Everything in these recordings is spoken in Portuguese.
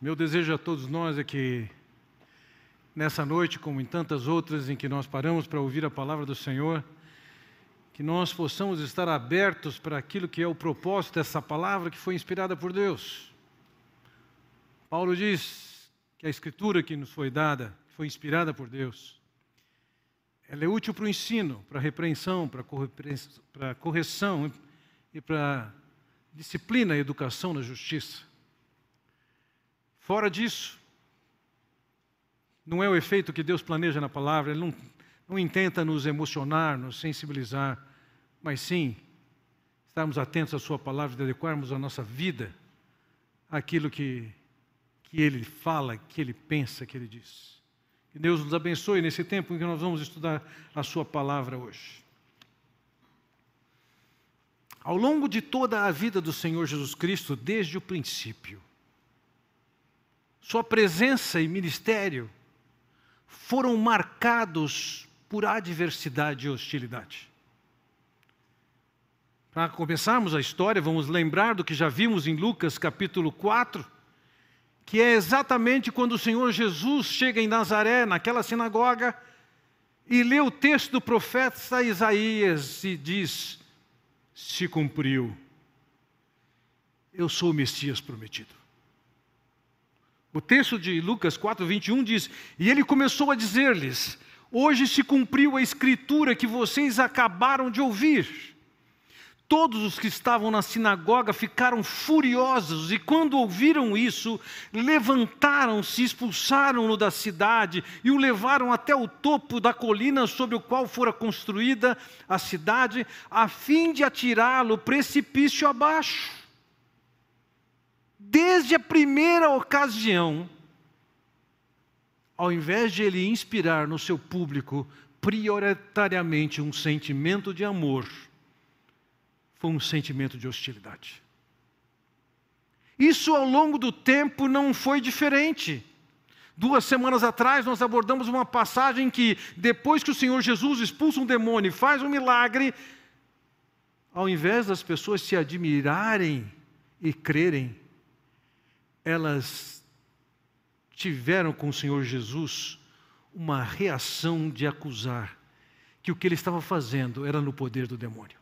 Meu desejo a todos nós é que, nessa noite, como em tantas outras em que nós paramos para ouvir a palavra do Senhor, que nós possamos estar abertos para aquilo que é o propósito dessa palavra que foi inspirada por Deus. Paulo diz que a escritura que nos foi dada foi inspirada por Deus. Ela é útil para o ensino, para a repreensão, para a correção e para a disciplina e educação na justiça. Fora disso, não é o efeito que Deus planeja na palavra, Ele não, não intenta nos emocionar, nos sensibilizar, mas sim estarmos atentos à Sua palavra e adequarmos a nossa vida àquilo que, que Ele fala, que Ele pensa, que Ele diz. Que Deus nos abençoe nesse tempo em que nós vamos estudar a Sua palavra hoje. Ao longo de toda a vida do Senhor Jesus Cristo, desde o princípio, sua presença e ministério foram marcados por adversidade e hostilidade. Para começarmos a história, vamos lembrar do que já vimos em Lucas capítulo 4, que é exatamente quando o Senhor Jesus chega em Nazaré, naquela sinagoga, e lê o texto do profeta Isaías e diz: Se cumpriu, eu sou o Messias prometido. O texto de Lucas 4, 21 diz: E ele começou a dizer-lhes: Hoje se cumpriu a escritura que vocês acabaram de ouvir. Todos os que estavam na sinagoga ficaram furiosos e, quando ouviram isso, levantaram-se, expulsaram-no da cidade e o levaram até o topo da colina sobre o qual fora construída a cidade, a fim de atirá-lo precipício abaixo desde a primeira ocasião, ao invés de ele inspirar no seu público prioritariamente um sentimento de amor, foi um sentimento de hostilidade. Isso ao longo do tempo não foi diferente. Duas semanas atrás nós abordamos uma passagem que, depois que o Senhor Jesus expulsa um demônio e faz um milagre, ao invés das pessoas se admirarem e crerem, elas tiveram com o Senhor Jesus uma reação de acusar que o que ele estava fazendo era no poder do demônio.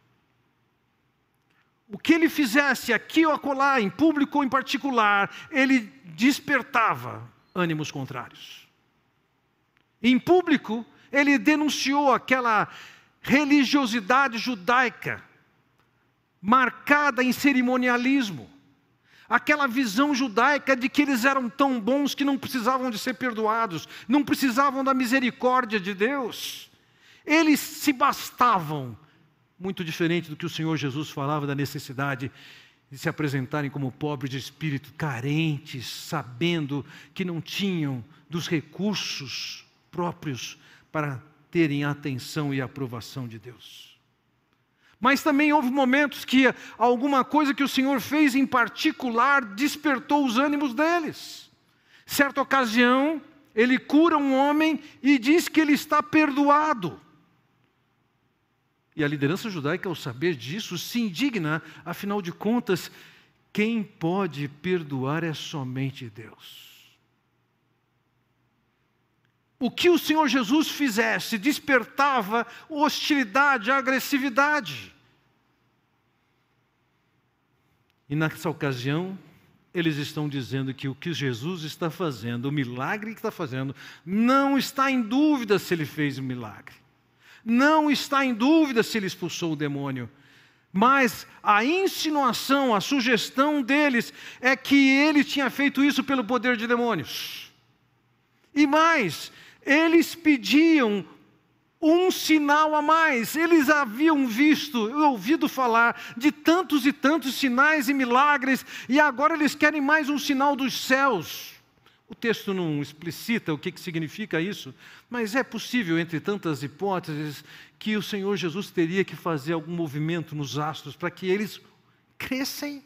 O que ele fizesse aqui ou acolá, em público ou em particular, ele despertava ânimos contrários. Em público, ele denunciou aquela religiosidade judaica marcada em cerimonialismo aquela visão judaica de que eles eram tão bons que não precisavam de ser perdoados, não precisavam da misericórdia de Deus. Eles se bastavam, muito diferente do que o Senhor Jesus falava da necessidade de se apresentarem como pobres de espírito, carentes, sabendo que não tinham dos recursos próprios para terem a atenção e a aprovação de Deus. Mas também houve momentos que alguma coisa que o Senhor fez em particular despertou os ânimos deles. Certa ocasião, ele cura um homem e diz que ele está perdoado. E a liderança judaica, ao saber disso, se indigna, afinal de contas, quem pode perdoar é somente Deus. O que o Senhor Jesus fizesse despertava hostilidade, agressividade. E nessa ocasião, eles estão dizendo que o que Jesus está fazendo, o milagre que está fazendo, não está em dúvida se ele fez o milagre. Não está em dúvida se ele expulsou o demônio. Mas a insinuação, a sugestão deles é que ele tinha feito isso pelo poder de demônios. E mais, eles pediam um sinal a mais. Eles haviam visto, ouvido falar de tantos e tantos sinais e milagres, e agora eles querem mais um sinal dos céus. O texto não explicita o que, significa isso, mas é possível, entre tantas hipóteses, que o Senhor Jesus teria que fazer algum movimento nos astros para que eles crescem.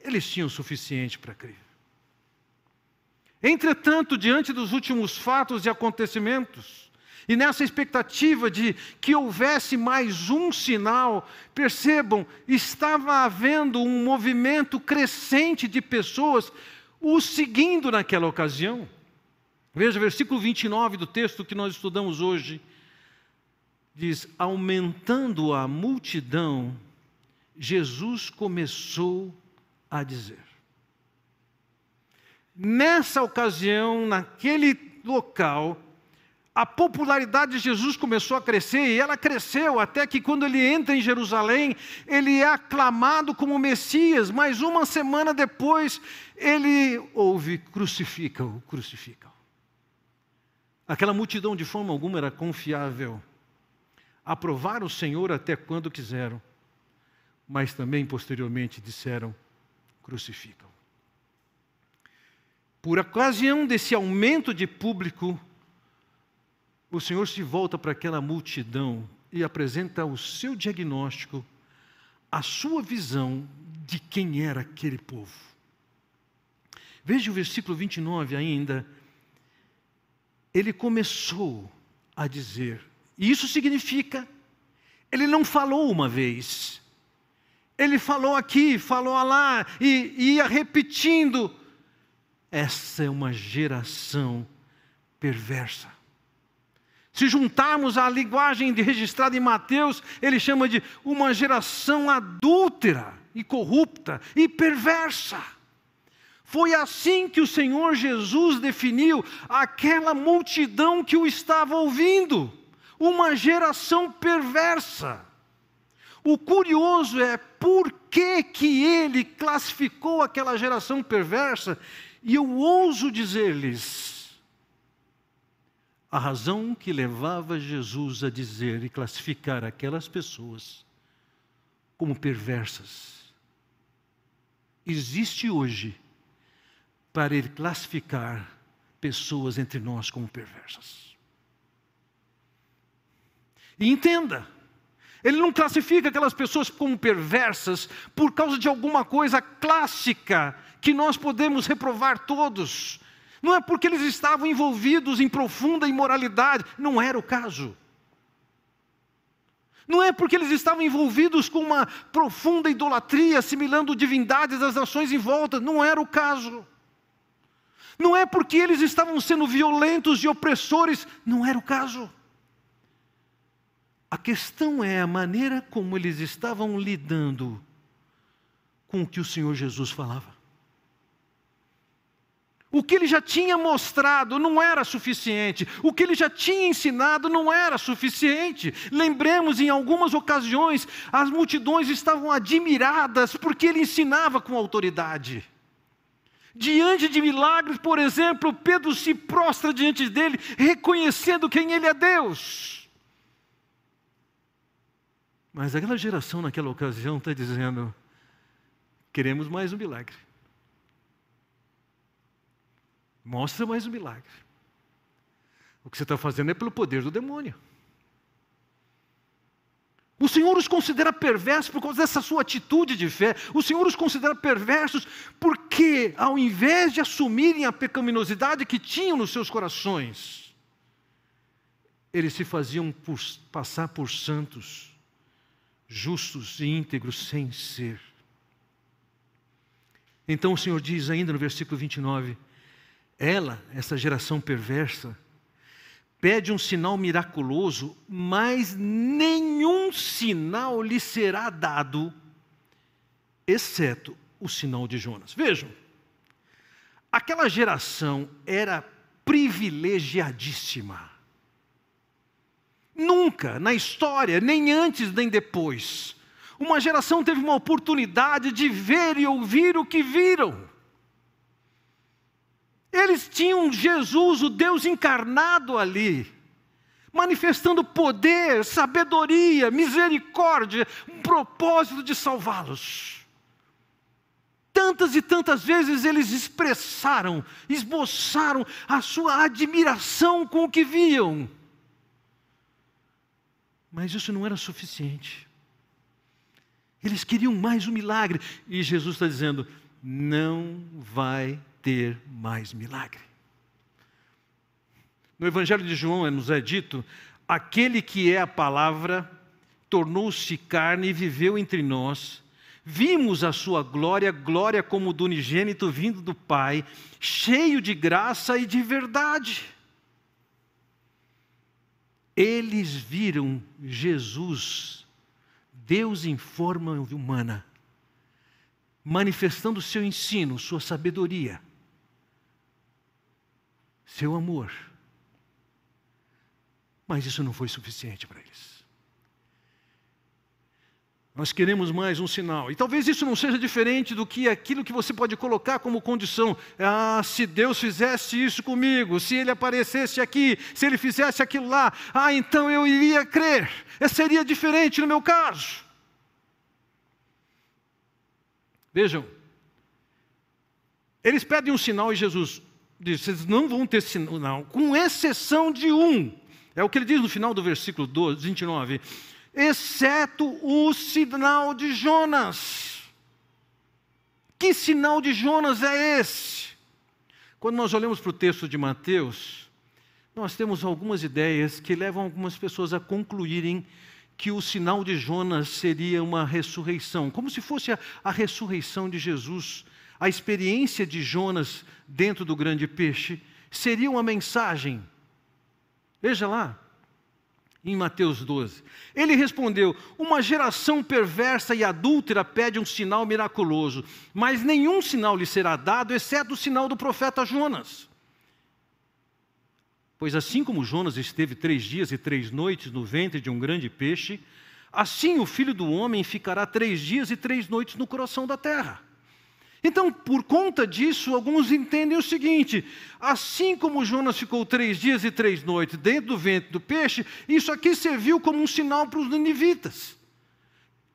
Eles tinham o suficiente para crer. Entretanto, diante dos últimos fatos e acontecimentos, e nessa expectativa de que houvesse mais um sinal, percebam, estava havendo um movimento crescente de pessoas o seguindo naquela ocasião. Veja, versículo 29 do texto que nós estudamos hoje. Diz: aumentando a multidão, Jesus começou a dizer. Nessa ocasião, naquele local, a popularidade de Jesus começou a crescer e ela cresceu até que quando ele entra em Jerusalém, ele é aclamado como Messias, mas uma semana depois ele ouve: crucifica-o, crucifica-o. Aquela multidão de forma alguma era confiável. Aprovaram o Senhor até quando quiseram, mas também posteriormente disseram: crucificam. Por ocasião desse aumento de público, o Senhor se volta para aquela multidão e apresenta o seu diagnóstico, a sua visão de quem era aquele povo. Veja o versículo 29 ainda. Ele começou a dizer, e isso significa, ele não falou uma vez, ele falou aqui, falou lá, e ia repetindo. Essa é uma geração perversa. Se juntarmos a linguagem registrada em Mateus, ele chama de uma geração adúltera e corrupta e perversa. Foi assim que o Senhor Jesus definiu aquela multidão que o estava ouvindo, uma geração perversa. O curioso é por que, que ele classificou aquela geração perversa, e eu ouso dizer-lhes, a razão que levava Jesus a dizer e classificar aquelas pessoas como perversas existe hoje para ele classificar pessoas entre nós como perversas. E entenda, ele não classifica aquelas pessoas como perversas por causa de alguma coisa clássica que nós podemos reprovar todos. Não é porque eles estavam envolvidos em profunda imoralidade, não era o caso. Não é porque eles estavam envolvidos com uma profunda idolatria, assimilando divindades das nações em volta, não era o caso. Não é porque eles estavam sendo violentos e opressores, não era o caso. A questão é a maneira como eles estavam lidando com o que o Senhor Jesus falava. O que ele já tinha mostrado não era suficiente, o que ele já tinha ensinado não era suficiente. Lembremos, em algumas ocasiões, as multidões estavam admiradas porque ele ensinava com autoridade. Diante de milagres, por exemplo, Pedro se prostra diante dele, reconhecendo quem ele é Deus. Mas aquela geração, naquela ocasião, está dizendo: queremos mais um milagre. Mostra mais um milagre. O que você está fazendo é pelo poder do demônio. O Senhor os considera perversos por causa dessa sua atitude de fé. O Senhor os considera perversos porque, ao invés de assumirem a pecaminosidade que tinham nos seus corações, eles se faziam por, passar por santos, justos e íntegros sem ser. Então o Senhor diz ainda no versículo 29: ela, essa geração perversa, pede um sinal miraculoso, mas nenhum sinal lhe será dado, exceto o sinal de Jonas. Vejam, aquela geração era privilegiadíssima. Nunca na história, nem antes nem depois, uma geração teve uma oportunidade de ver e ouvir o que viram. Eles tinham Jesus, o Deus encarnado ali, manifestando poder, sabedoria, misericórdia, um propósito de salvá-los. Tantas e tantas vezes eles expressaram, esboçaram a sua admiração com o que viam. Mas isso não era suficiente. Eles queriam mais um milagre. E Jesus está dizendo: não vai ter mais milagre. No Evangelho de João nos é dito: aquele que é a palavra tornou-se carne e viveu entre nós, Vimos a sua glória, glória como do unigênito vindo do Pai, cheio de graça e de verdade. Eles viram Jesus, Deus em forma humana, manifestando seu ensino, sua sabedoria, seu amor. Mas isso não foi suficiente para eles. Nós queremos mais um sinal. E talvez isso não seja diferente do que aquilo que você pode colocar como condição. Ah, se Deus fizesse isso comigo, se Ele aparecesse aqui, se Ele fizesse aquilo lá, ah, então eu iria crer. Seria diferente no meu caso. Vejam, eles pedem um sinal e Jesus diz: vocês não vão ter sinal, com exceção de um. É o que ele diz no final do versículo 12, 29 exceto o sinal de Jonas. Que sinal de Jonas é esse? Quando nós olhamos para o texto de Mateus, nós temos algumas ideias que levam algumas pessoas a concluírem que o sinal de Jonas seria uma ressurreição, como se fosse a, a ressurreição de Jesus. A experiência de Jonas dentro do grande peixe seria uma mensagem. Veja lá, em Mateus 12. Ele respondeu: Uma geração perversa e adúltera pede um sinal miraculoso, mas nenhum sinal lhe será dado, exceto o sinal do profeta Jonas. Pois assim como Jonas esteve três dias e três noites no ventre de um grande peixe, assim o filho do homem ficará três dias e três noites no coração da terra. Então, por conta disso, alguns entendem o seguinte: assim como Jonas ficou três dias e três noites dentro do ventre do peixe, isso aqui serviu como um sinal para os ninivitas.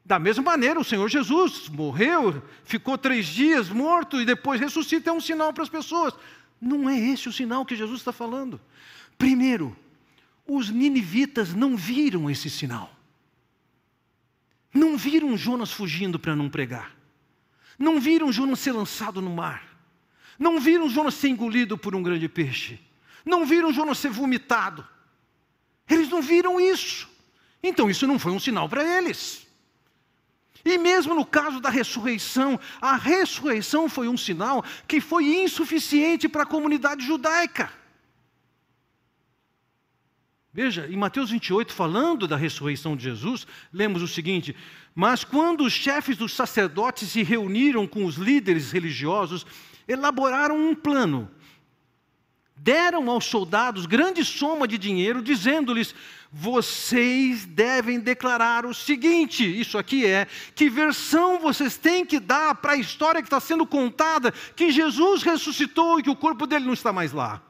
Da mesma maneira, o Senhor Jesus morreu, ficou três dias morto e depois ressuscita, é um sinal para as pessoas. Não é esse o sinal que Jesus está falando. Primeiro, os ninivitas não viram esse sinal. Não viram Jonas fugindo para não pregar. Não viram Jonas ser lançado no mar. Não viram Jonas ser engolido por um grande peixe. Não viram Jonas ser vomitado. Eles não viram isso. Então isso não foi um sinal para eles. E mesmo no caso da ressurreição, a ressurreição foi um sinal que foi insuficiente para a comunidade judaica. Veja, em Mateus 28, falando da ressurreição de Jesus, lemos o seguinte: Mas quando os chefes dos sacerdotes se reuniram com os líderes religiosos, elaboraram um plano. Deram aos soldados grande soma de dinheiro, dizendo-lhes: vocês devem declarar o seguinte: isso aqui é, que versão vocês têm que dar para a história que está sendo contada, que Jesus ressuscitou e que o corpo dele não está mais lá.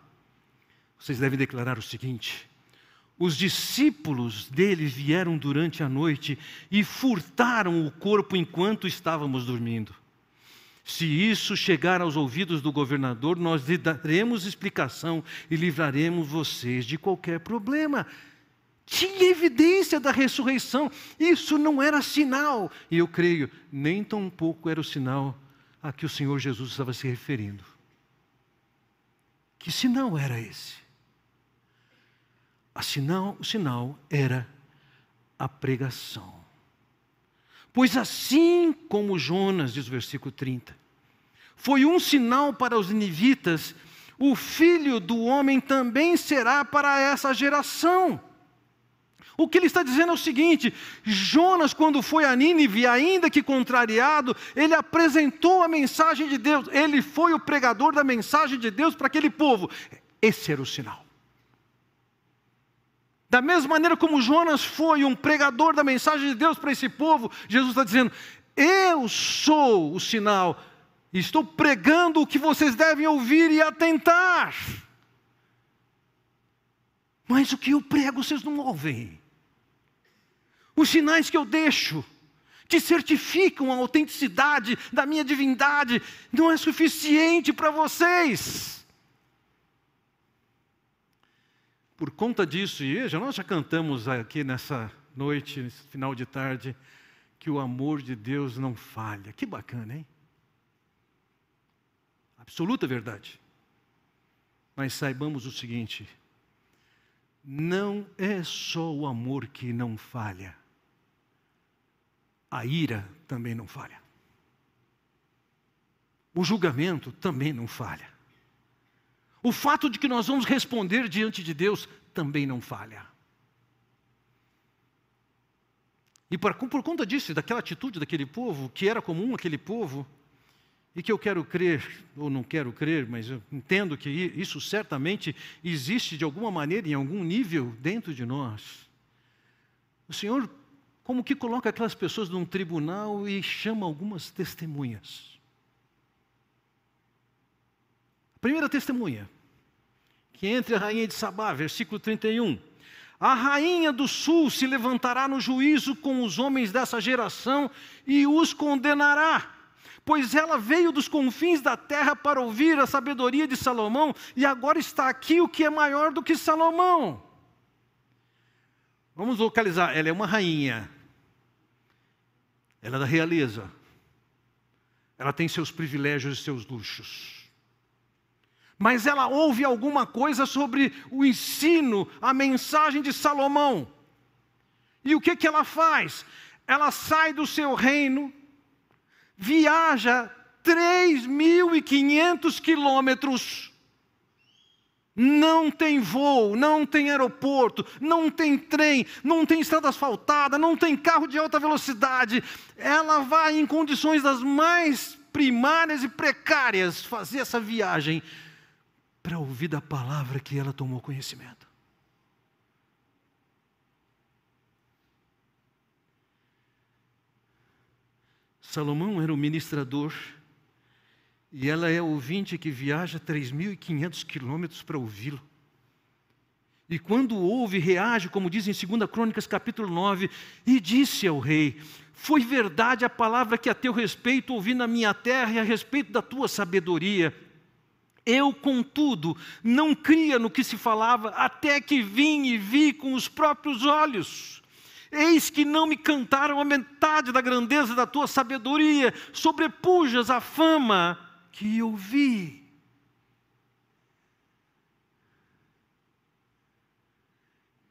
Vocês devem declarar o seguinte: os discípulos dele vieram durante a noite e furtaram o corpo enquanto estávamos dormindo. Se isso chegar aos ouvidos do governador, nós lhe daremos explicação e livraremos vocês de qualquer problema. Tinha evidência da ressurreição, isso não era sinal, e eu creio, nem tão pouco era o sinal a que o Senhor Jesus estava se referindo. Que sinal era esse? Sinal, o sinal era a pregação. Pois assim como Jonas, diz o versículo 30, foi um sinal para os ninivitas, o filho do homem também será para essa geração. O que ele está dizendo é o seguinte: Jonas, quando foi a Nínive, ainda que contrariado, ele apresentou a mensagem de Deus, ele foi o pregador da mensagem de Deus para aquele povo. Esse era o sinal. Da mesma maneira como Jonas foi um pregador da mensagem de Deus para esse povo, Jesus está dizendo: Eu sou o sinal, estou pregando o que vocês devem ouvir e atentar. Mas o que eu prego vocês não ouvem. Os sinais que eu deixo, que certificam a autenticidade da minha divindade, não é suficiente para vocês. Por conta disso, e nós já cantamos aqui nessa noite, nesse final de tarde, que o amor de Deus não falha. Que bacana, hein? Absoluta verdade. Mas saibamos o seguinte: não é só o amor que não falha, a ira também não falha. o julgamento também não falha. O fato de que nós vamos responder diante de Deus também não falha. E por, por conta disso, daquela atitude daquele povo, que era comum aquele povo, e que eu quero crer, ou não quero crer, mas eu entendo que isso certamente existe de alguma maneira, em algum nível dentro de nós. O Senhor, como que coloca aquelas pessoas num tribunal e chama algumas testemunhas. A primeira testemunha, que entre a rainha de Sabá, versículo 31. A rainha do sul se levantará no juízo com os homens dessa geração e os condenará. Pois ela veio dos confins da terra para ouvir a sabedoria de Salomão, e agora está aqui o que é maior do que Salomão. Vamos localizar, ela é uma rainha, ela é da realeza, ela tem seus privilégios e seus luxos mas ela ouve alguma coisa sobre o ensino, a mensagem de Salomão. E o que, que ela faz? Ela sai do seu reino, viaja 3.500 quilômetros, não tem voo, não tem aeroporto, não tem trem, não tem estrada asfaltada, não tem carro de alta velocidade. Ela vai em condições das mais primárias e precárias fazer essa viagem para ouvir da palavra que ela tomou conhecimento. Salomão era o ministrador e ela é ouvinte que viaja 3.500 quilômetros para ouvi-lo. E quando ouve, reage, como diz em 2 Crônicas capítulo 9, e disse ao rei: Foi verdade a palavra que a teu respeito ouvi na minha terra e a respeito da tua sabedoria. Eu, contudo, não cria no que se falava, até que vim e vi com os próprios olhos. Eis que não me cantaram a metade da grandeza da tua sabedoria, sobrepujas a fama que eu vi.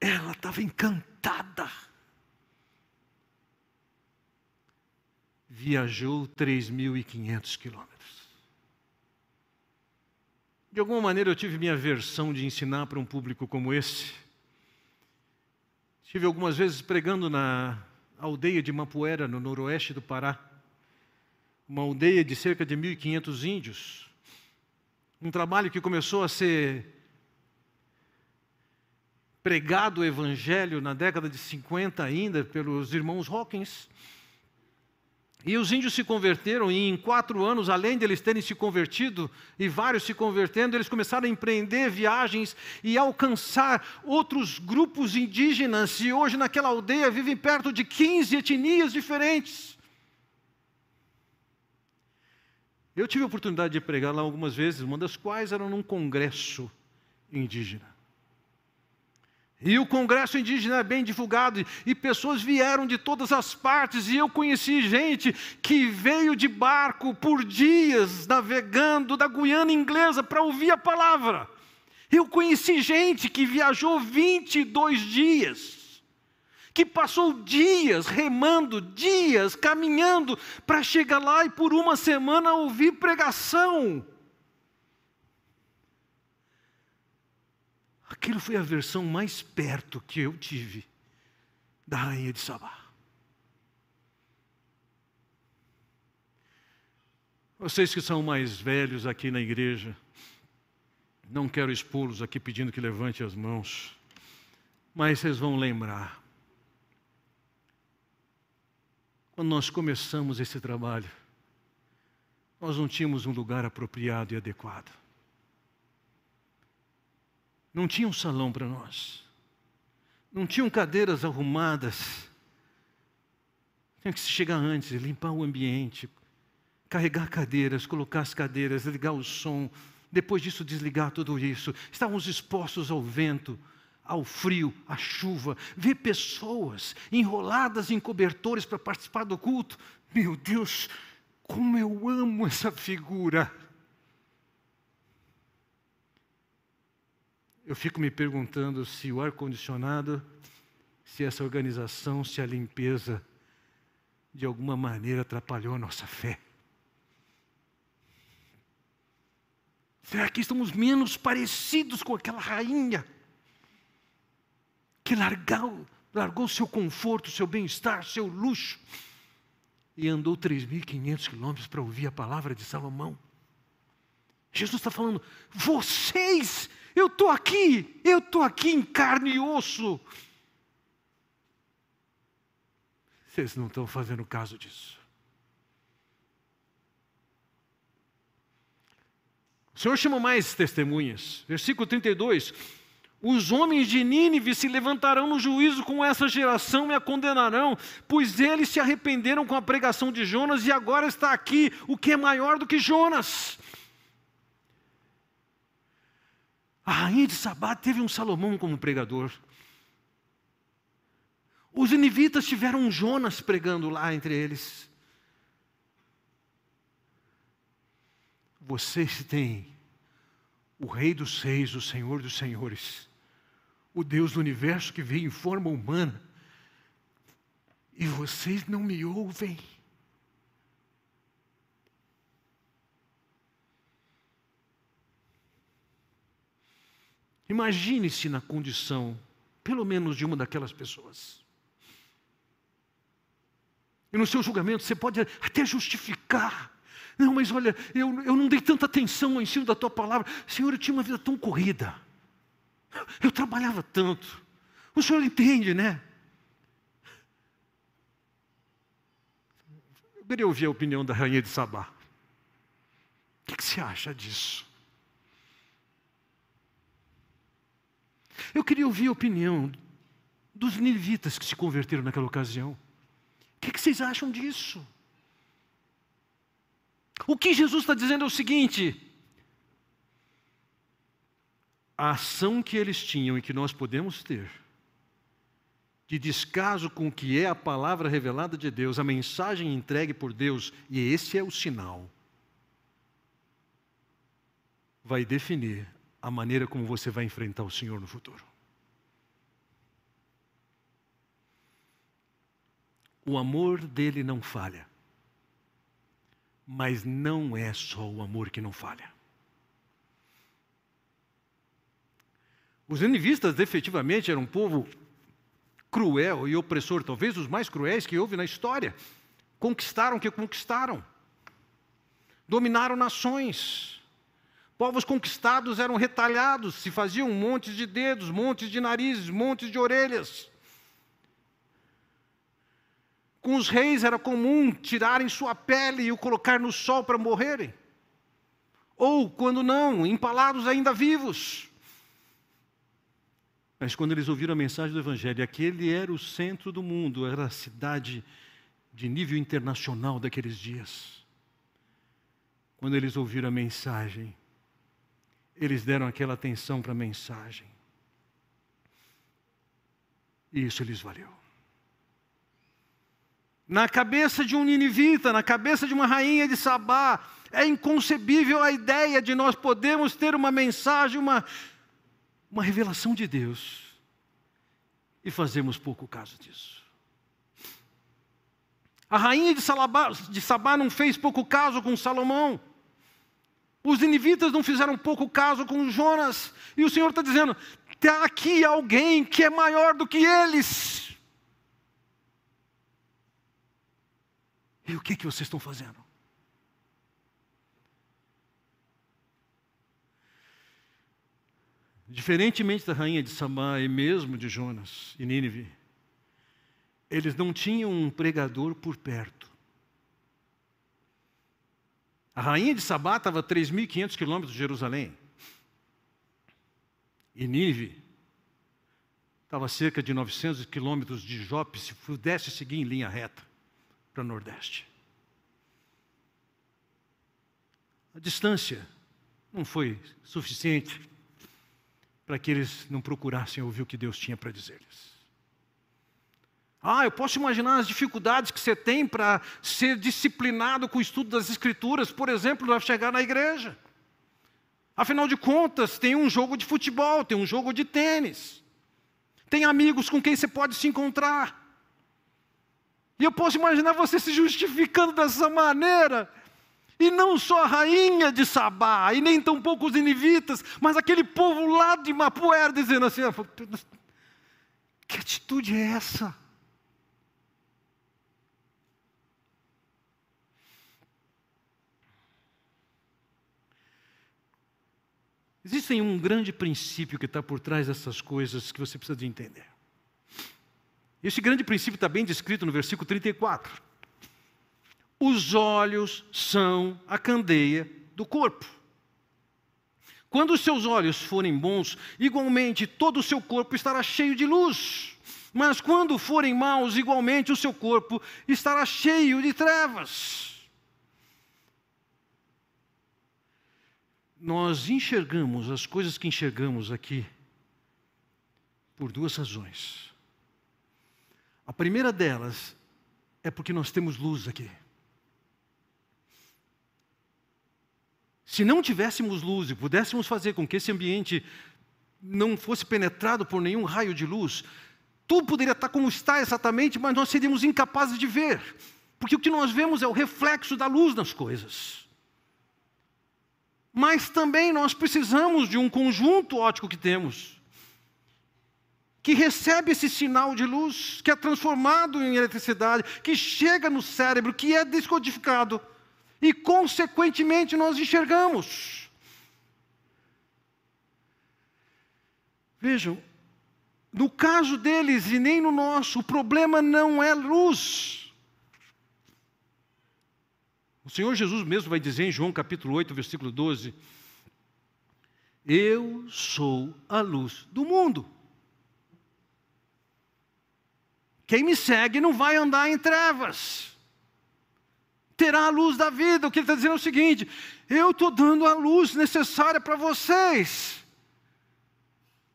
Ela estava encantada. Viajou 3.500 quilômetros. De alguma maneira eu tive minha versão de ensinar para um público como esse. Estive algumas vezes pregando na aldeia de Mapuera, no noroeste do Pará. Uma aldeia de cerca de 1.500 índios. Um trabalho que começou a ser pregado o evangelho na década de 50 ainda pelos irmãos Hawkins. E os índios se converteram, e em quatro anos, além de eles terem se convertido, e vários se convertendo, eles começaram a empreender viagens e alcançar outros grupos indígenas. E hoje, naquela aldeia, vivem perto de 15 etnias diferentes. Eu tive a oportunidade de pregar lá algumas vezes, uma das quais era num congresso indígena. E o congresso indígena é bem divulgado, e pessoas vieram de todas as partes, e eu conheci gente que veio de barco por dias navegando da Guiana Inglesa para ouvir a palavra. Eu conheci gente que viajou 22 dias, que passou dias remando, dias caminhando para chegar lá e por uma semana ouvir pregação. Aquilo foi a versão mais perto que eu tive da rainha de Sabá. Vocês que são mais velhos aqui na igreja, não quero expô-los aqui pedindo que levante as mãos, mas vocês vão lembrar. Quando nós começamos esse trabalho, nós não tínhamos um lugar apropriado e adequado. Não tinha um salão para nós. Não tinham cadeiras arrumadas. Tinha que se chegar antes, limpar o ambiente, carregar cadeiras, colocar as cadeiras, ligar o som, depois disso desligar tudo isso. Estávamos expostos ao vento, ao frio, à chuva, ver pessoas enroladas em cobertores para participar do culto. Meu Deus, como eu amo essa figura. Eu fico me perguntando se o ar-condicionado, se essa organização, se a limpeza, de alguma maneira atrapalhou a nossa fé. Será que estamos menos parecidos com aquela rainha que largou, largou seu conforto, seu bem-estar, seu luxo e andou 3.500 quilômetros para ouvir a palavra de Salomão? Jesus está falando, vocês, eu estou aqui, eu estou aqui em carne e osso. Vocês não estão fazendo caso disso. O Senhor chama mais testemunhas. Versículo 32. Os homens de Nínive se levantarão no juízo com essa geração e a condenarão, pois eles se arrependeram com a pregação de Jonas e agora está aqui o que é maior do que Jonas. A rainha de Sabá teve um Salomão como pregador. Os inivitas tiveram um Jonas pregando lá entre eles. Vocês têm o Rei dos Reis, o Senhor dos Senhores, o Deus do universo que veio em forma humana, e vocês não me ouvem. Imagine-se na condição, pelo menos de uma daquelas pessoas. E no seu julgamento você pode até justificar. Não, mas olha, eu, eu não dei tanta atenção ao ensino da tua palavra. Senhor, eu tinha uma vida tão corrida. Eu trabalhava tanto. O senhor entende, né? Eu queria ouvir a opinião da rainha de Sabá. O que, que você acha disso? Eu queria ouvir a opinião dos ninivitas que se converteram naquela ocasião. O que, que vocês acham disso? O que Jesus está dizendo é o seguinte: a ação que eles tinham e que nós podemos ter, de descaso com o que é a palavra revelada de Deus, a mensagem entregue por Deus, e esse é o sinal, vai definir a maneira como você vai enfrentar o Senhor no futuro. O amor dele não falha. Mas não é só o amor que não falha. Os ninivistas efetivamente eram um povo cruel e opressor, talvez os mais cruéis que houve na história. Conquistaram o que conquistaram. Dominaram nações. Povos conquistados eram retalhados, se faziam montes de dedos, montes de narizes, montes de orelhas. Com os reis era comum tirarem sua pele e o colocar no sol para morrerem. Ou, quando não, empalados ainda vivos. Mas quando eles ouviram a mensagem do Evangelho, aquele era o centro do mundo, era a cidade de nível internacional daqueles dias. Quando eles ouviram a mensagem, eles deram aquela atenção para a mensagem. E isso lhes valeu na cabeça de um ninivita, na cabeça de uma rainha de Sabá. É inconcebível a ideia de nós podermos ter uma mensagem, uma, uma revelação de Deus e fazemos pouco caso disso. A rainha de, de Sabá não fez pouco caso com Salomão. Os ninivitas não fizeram pouco caso com Jonas. E o Senhor está dizendo: está aqui alguém que é maior do que eles. E o que, que vocês estão fazendo? Diferentemente da rainha de Samá e mesmo de Jonas e Nínive, eles não tinham um pregador por perto. A rainha de Sabá estava a 3.500 quilômetros de Jerusalém. E Nínive estava a cerca de 900 quilômetros de Jope, se pudesse seguir em linha reta para o Nordeste. A distância não foi suficiente para que eles não procurassem ouvir o que Deus tinha para dizer-lhes. Ah, eu posso imaginar as dificuldades que você tem para ser disciplinado com o estudo das Escrituras, por exemplo, para chegar na igreja. Afinal de contas, tem um jogo de futebol, tem um jogo de tênis, tem amigos com quem você pode se encontrar. E eu posso imaginar você se justificando dessa maneira. E não só a rainha de Sabá, e nem tampouco os inivitas, mas aquele povo lá de Mapuer dizendo assim: ah, que atitude é essa? Existe um grande princípio que está por trás dessas coisas que você precisa de entender. Esse grande princípio está bem descrito no versículo 34. Os olhos são a candeia do corpo. Quando os seus olhos forem bons, igualmente todo o seu corpo estará cheio de luz. Mas quando forem maus, igualmente o seu corpo estará cheio de trevas. Nós enxergamos as coisas que enxergamos aqui por duas razões. A primeira delas é porque nós temos luz aqui. Se não tivéssemos luz e pudéssemos fazer com que esse ambiente não fosse penetrado por nenhum raio de luz, tudo poderia estar como está exatamente, mas nós seríamos incapazes de ver, porque o que nós vemos é o reflexo da luz nas coisas. Mas também nós precisamos de um conjunto óptico que temos, que recebe esse sinal de luz, que é transformado em eletricidade, que chega no cérebro, que é descodificado e, consequentemente, nós enxergamos. Vejam, no caso deles e nem no nosso, o problema não é luz. O Senhor Jesus mesmo vai dizer em João capítulo 8, versículo 12: Eu sou a luz do mundo. Quem me segue não vai andar em trevas terá a luz da vida. O que ele está dizendo é o seguinte: eu estou dando a luz necessária para vocês.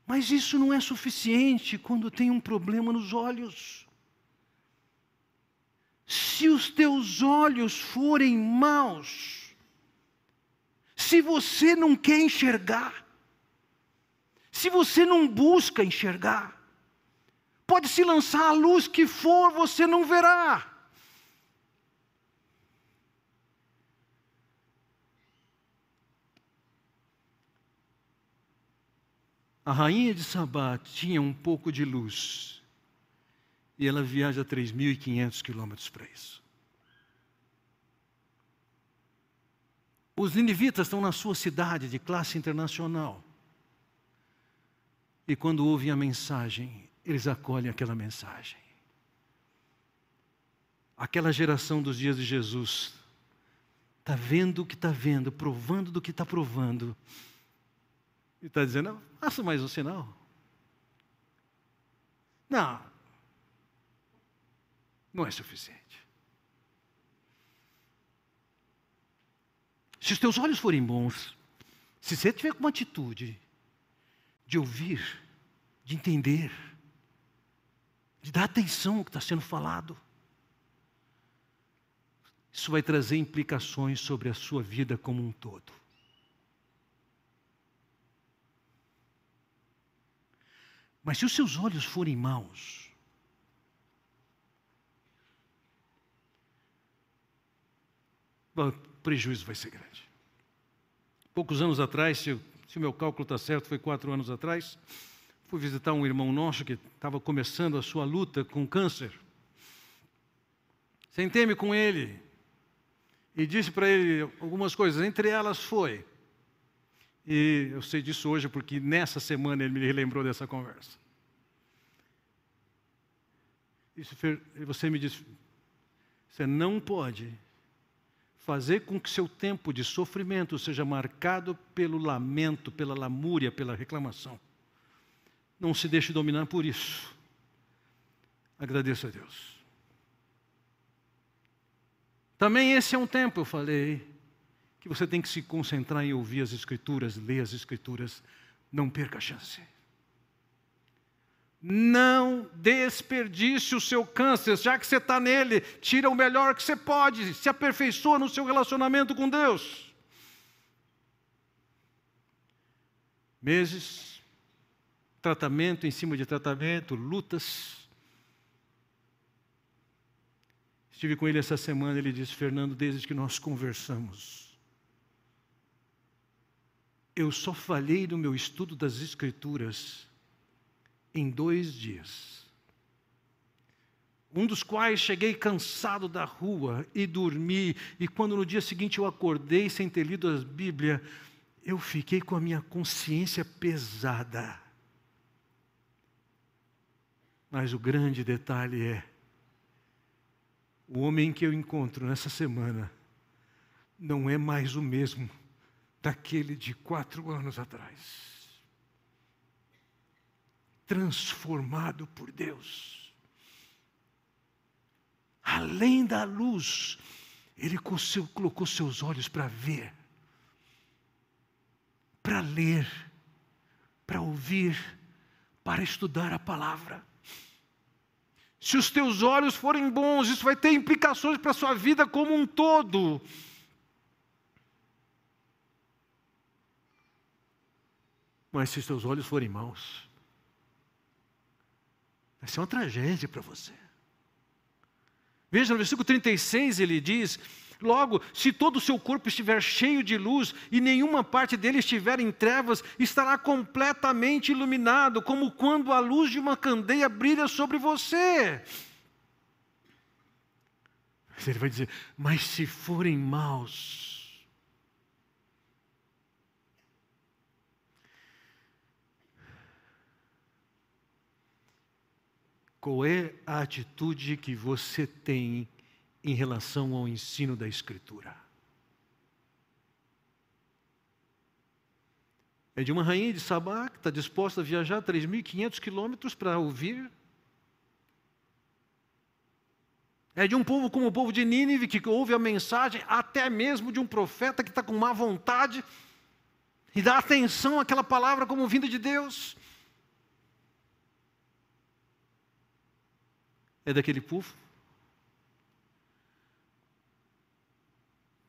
Mas isso não é suficiente quando tem um problema nos olhos. Se os teus olhos forem maus, se você não quer enxergar, se você não busca enxergar, pode se lançar a luz que for, você não verá. A rainha de Sabá tinha um pouco de luz. E ela viaja 3.500 quilômetros para isso. Os ninivitas estão na sua cidade de classe internacional. E quando ouvem a mensagem, eles acolhem aquela mensagem. Aquela geração dos dias de Jesus está vendo o que está vendo, provando do que está provando e está dizendo, faça mais um sinal. Não. Não é suficiente. Se os teus olhos forem bons, se você tiver uma atitude de ouvir, de entender, de dar atenção ao que está sendo falado, isso vai trazer implicações sobre a sua vida como um todo. Mas se os seus olhos forem maus, o prejuízo vai ser grande. Poucos anos atrás, se, se o meu cálculo está certo, foi quatro anos atrás, fui visitar um irmão nosso que estava começando a sua luta com câncer. Sentei-me com ele e disse para ele algumas coisas, entre elas foi: e eu sei disso hoje porque nessa semana ele me relembrou dessa conversa. Isso, você me disse, você não pode fazer com que seu tempo de sofrimento seja marcado pelo lamento, pela lamúria, pela reclamação. Não se deixe dominar por isso. Agradeça a Deus. Também esse é um tempo, eu falei, que você tem que se concentrar em ouvir as Escrituras, ler as Escrituras, não perca a chance. Não desperdice o seu câncer, já que você está nele, tira o melhor que você pode, se aperfeiçoa no seu relacionamento com Deus. Meses, tratamento em cima de tratamento, lutas. Estive com ele essa semana, ele disse: Fernando, desde que nós conversamos, eu só falhei no meu estudo das Escrituras em dois dias. Um dos quais cheguei cansado da rua e dormi, e quando no dia seguinte eu acordei sem ter lido a Bíblia, eu fiquei com a minha consciência pesada. Mas o grande detalhe é: o homem que eu encontro nessa semana não é mais o mesmo daquele de quatro anos atrás. Transformado por Deus. Além da luz, ele colocou seus olhos para ver, para ler, para ouvir, para estudar a palavra. Se os teus olhos forem bons, isso vai ter implicações para a sua vida como um todo. Mas se os teus olhos forem maus, vai ser uma tragédia para você. Veja no versículo 36 ele diz: Logo, se todo o seu corpo estiver cheio de luz e nenhuma parte dele estiver em trevas, estará completamente iluminado, como quando a luz de uma candeia brilha sobre você. Ele vai dizer: Mas se forem maus, Qual é a atitude que você tem em relação ao ensino da Escritura? É de uma rainha de Sabá que está disposta a viajar 3.500 quilômetros para ouvir? É de um povo como o povo de Nínive que ouve a mensagem, até mesmo de um profeta que está com má vontade e dá atenção àquela palavra como vinda de Deus? É daquele povo?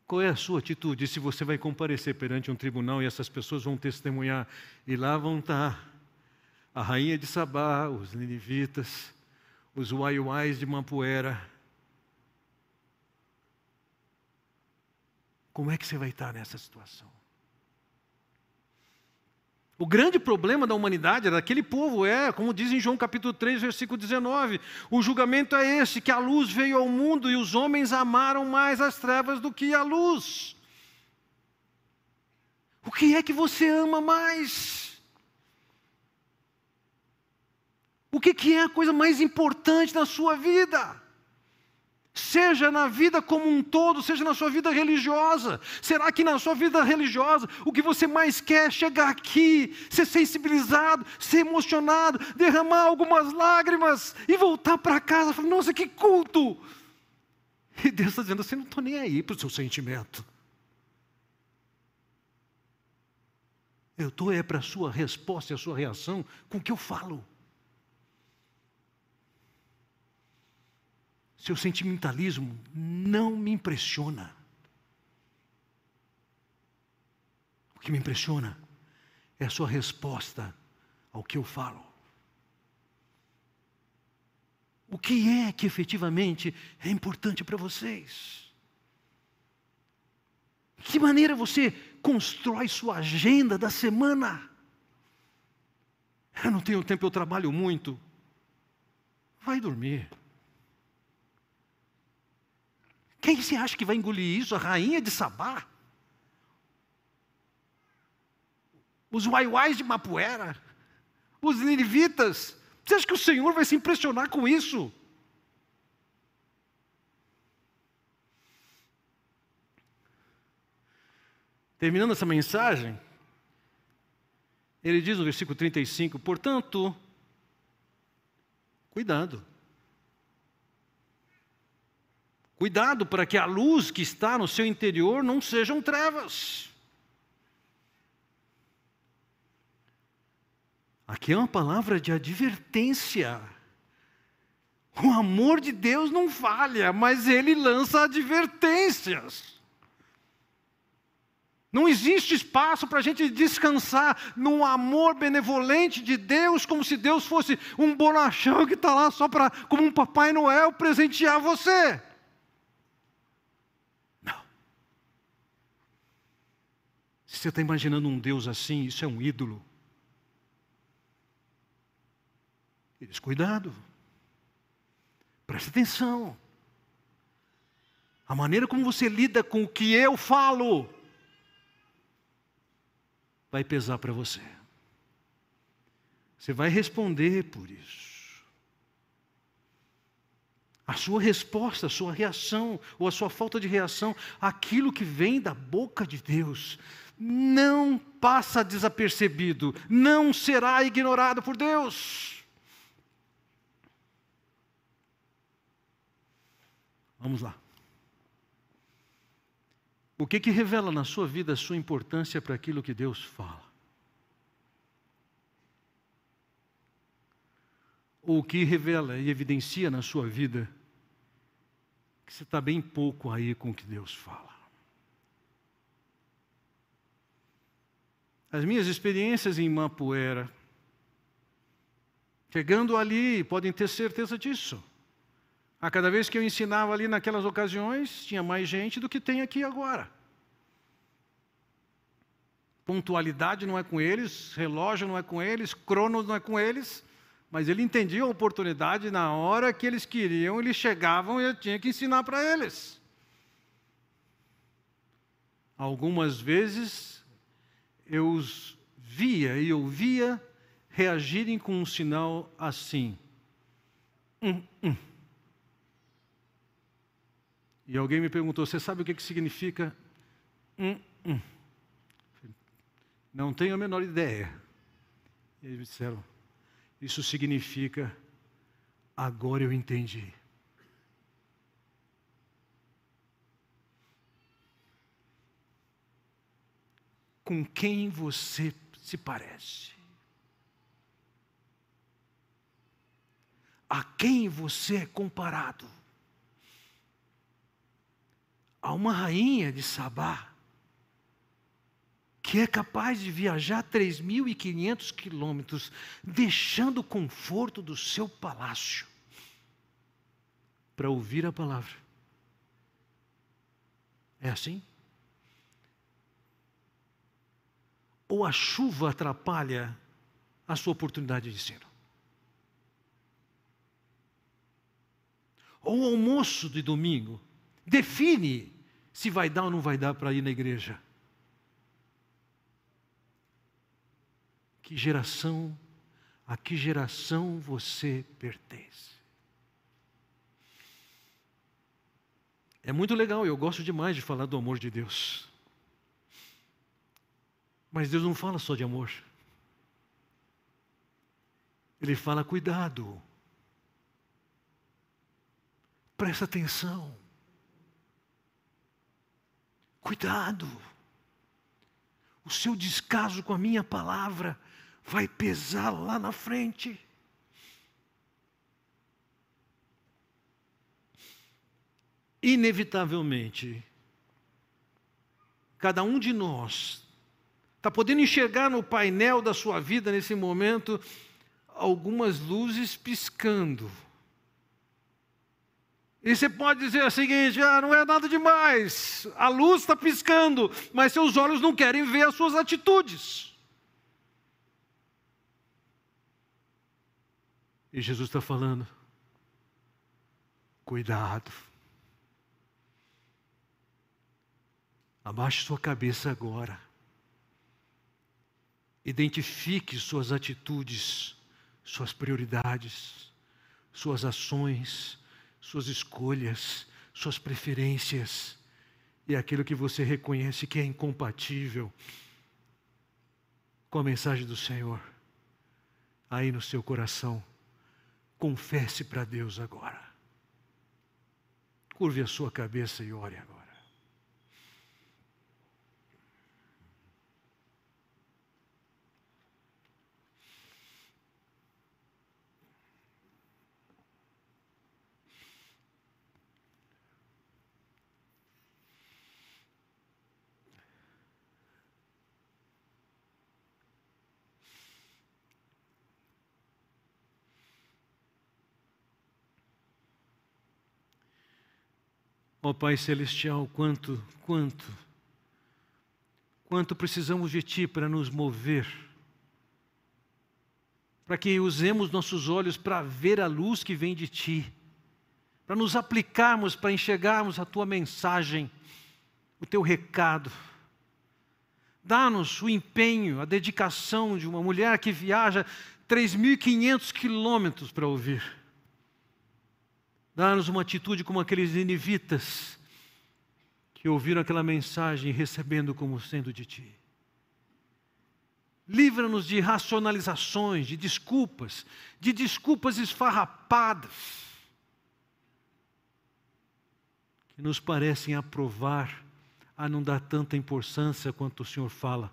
Qual é a sua atitude se você vai comparecer perante um tribunal e essas pessoas vão testemunhar e lá vão estar a rainha de Sabá, os ninivitas, os uaiuais de Mampuera? Como é que você vai estar nessa situação? O grande problema da humanidade era aquele povo, é, como diz em João capítulo 3, versículo 19: o julgamento é esse, que a luz veio ao mundo e os homens amaram mais as trevas do que a luz. O que é que você ama mais? O que, que é a coisa mais importante na sua vida? Seja na vida como um todo, seja na sua vida religiosa. Será que na sua vida religiosa o que você mais quer é chegar aqui, ser sensibilizado, ser emocionado, derramar algumas lágrimas e voltar para casa e falar: Nossa, que culto! E Deus está dizendo assim: Não estou nem aí para o seu sentimento. Eu estou é para a sua resposta e a sua reação com o que eu falo. Seu sentimentalismo não me impressiona. O que me impressiona é a sua resposta ao que eu falo. O que é que efetivamente é importante para vocês? De que maneira você constrói sua agenda da semana? Eu não tenho tempo, eu trabalho muito. Vai dormir. Quem você acha que vai engolir isso? A rainha de Sabá? Os uaiuais de Mapuera? Os ninivitas? Você acha que o Senhor vai se impressionar com isso? Terminando essa mensagem, ele diz no versículo 35: portanto, cuidado. Cuidado para que a luz que está no seu interior não sejam trevas. Aqui é uma palavra de advertência. O amor de Deus não falha, mas ele lança advertências. Não existe espaço para a gente descansar no amor benevolente de Deus, como se Deus fosse um bonachão que está lá só para, como um Papai Noel, presentear você. Você está imaginando um Deus assim? Isso é um ídolo. Ele diz: cuidado, preste atenção. A maneira como você lida com o que eu falo vai pesar para você. Você vai responder por isso. A sua resposta, a sua reação, ou a sua falta de reação, aquilo que vem da boca de Deus, não passa desapercebido, não será ignorado por Deus. Vamos lá. O que, que revela na sua vida a sua importância para aquilo que Deus fala? Ou o que revela e evidencia na sua vida que você está bem pouco aí com o que Deus fala? As minhas experiências em Mapuera, chegando ali, podem ter certeza disso. A cada vez que eu ensinava ali naquelas ocasiões, tinha mais gente do que tem aqui agora. Pontualidade não é com eles, relógio não é com eles, cronos não é com eles, mas ele entendia a oportunidade na hora que eles queriam, eles chegavam e eu tinha que ensinar para eles. Algumas vezes eu os via e ouvia reagirem com um sinal assim. Hum, hum. E alguém me perguntou: Você sabe o que, que significa? Hum, hum. Não tenho a menor ideia. E eles disseram: Isso significa, agora eu entendi. Com quem você se parece. A quem você é comparado? A uma rainha de Sabá, que é capaz de viajar 3.500 quilômetros, deixando o conforto do seu palácio, para ouvir a palavra. É assim? Ou a chuva atrapalha a sua oportunidade de ensino? Ou o almoço de domingo define se vai dar ou não vai dar para ir na igreja? Que geração, a que geração você pertence? É muito legal, eu gosto demais de falar do amor de Deus. Mas Deus não fala só de amor. Ele fala cuidado. Presta atenção. Cuidado. O seu descaso com a minha palavra vai pesar lá na frente. Inevitavelmente, cada um de nós Está podendo enxergar no painel da sua vida nesse momento algumas luzes piscando. E você pode dizer o seguinte: ah, não é nada demais, a luz está piscando, mas seus olhos não querem ver as suas atitudes. E Jesus está falando: cuidado. Abaixe sua cabeça agora. Identifique suas atitudes, suas prioridades, suas ações, suas escolhas, suas preferências e aquilo que você reconhece que é incompatível com a mensagem do Senhor aí no seu coração. Confesse para Deus agora. Curve a sua cabeça e ore agora. Ó oh, Pai Celestial, quanto, quanto, quanto precisamos de Ti para nos mover, para que usemos nossos olhos para ver a luz que vem de Ti, para nos aplicarmos, para enxergarmos a Tua mensagem, o Teu recado. Dá-nos o empenho, a dedicação de uma mulher que viaja 3.500 quilômetros para ouvir. Dá-nos uma atitude como aqueles ninivitas que ouviram aquela mensagem recebendo como sendo de ti. Livra-nos de racionalizações, de desculpas, de desculpas esfarrapadas, que nos parecem aprovar a não dar tanta importância quanto o Senhor fala.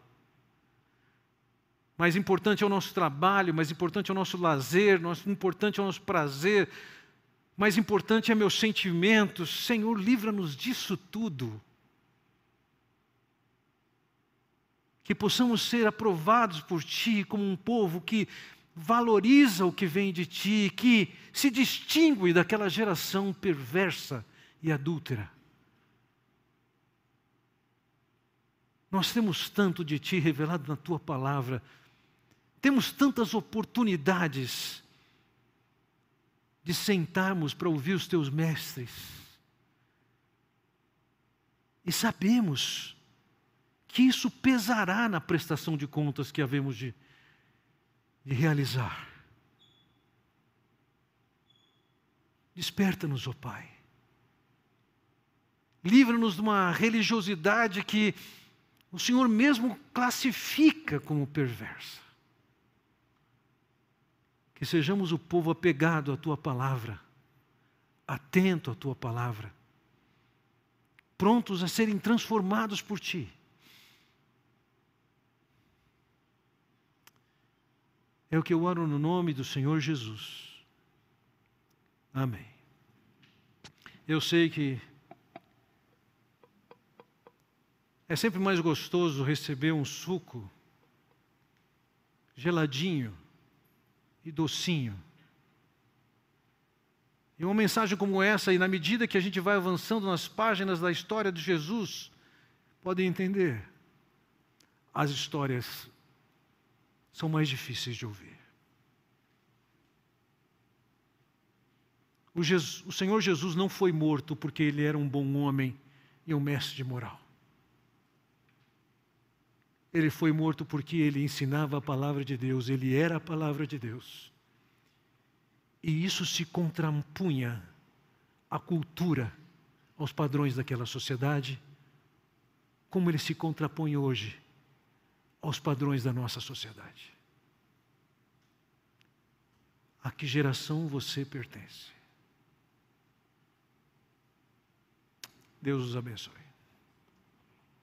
Mais importante é o nosso trabalho, mais importante é o nosso lazer, mais importante é o nosso prazer, mais importante é meus sentimentos. Senhor, livra-nos disso tudo. Que possamos ser aprovados por Ti como um povo que valoriza o que vem de Ti, que se distingue daquela geração perversa e adúltera. Nós temos tanto de Ti revelado na Tua palavra, temos tantas oportunidades de sentarmos para ouvir os Teus mestres, e sabemos que isso pesará na prestação de contas que havemos de, de realizar. Desperta-nos, ó oh Pai. Livra-nos de uma religiosidade que o Senhor mesmo classifica como perversa. Que sejamos o povo apegado à tua palavra, atento à tua palavra, prontos a serem transformados por ti. É o que eu oro no nome do Senhor Jesus. Amém. Eu sei que É sempre mais gostoso receber um suco geladinho e docinho. E uma mensagem como essa, e na medida que a gente vai avançando nas páginas da história de Jesus, podem entender, as histórias são mais difíceis de ouvir. O, Jesus, o Senhor Jesus não foi morto porque ele era um bom homem e um mestre de moral. Ele foi morto porque ele ensinava a palavra de Deus, ele era a palavra de Deus. E isso se contrapunha à cultura, aos padrões daquela sociedade, como ele se contrapõe hoje aos padrões da nossa sociedade. A que geração você pertence? Deus os abençoe.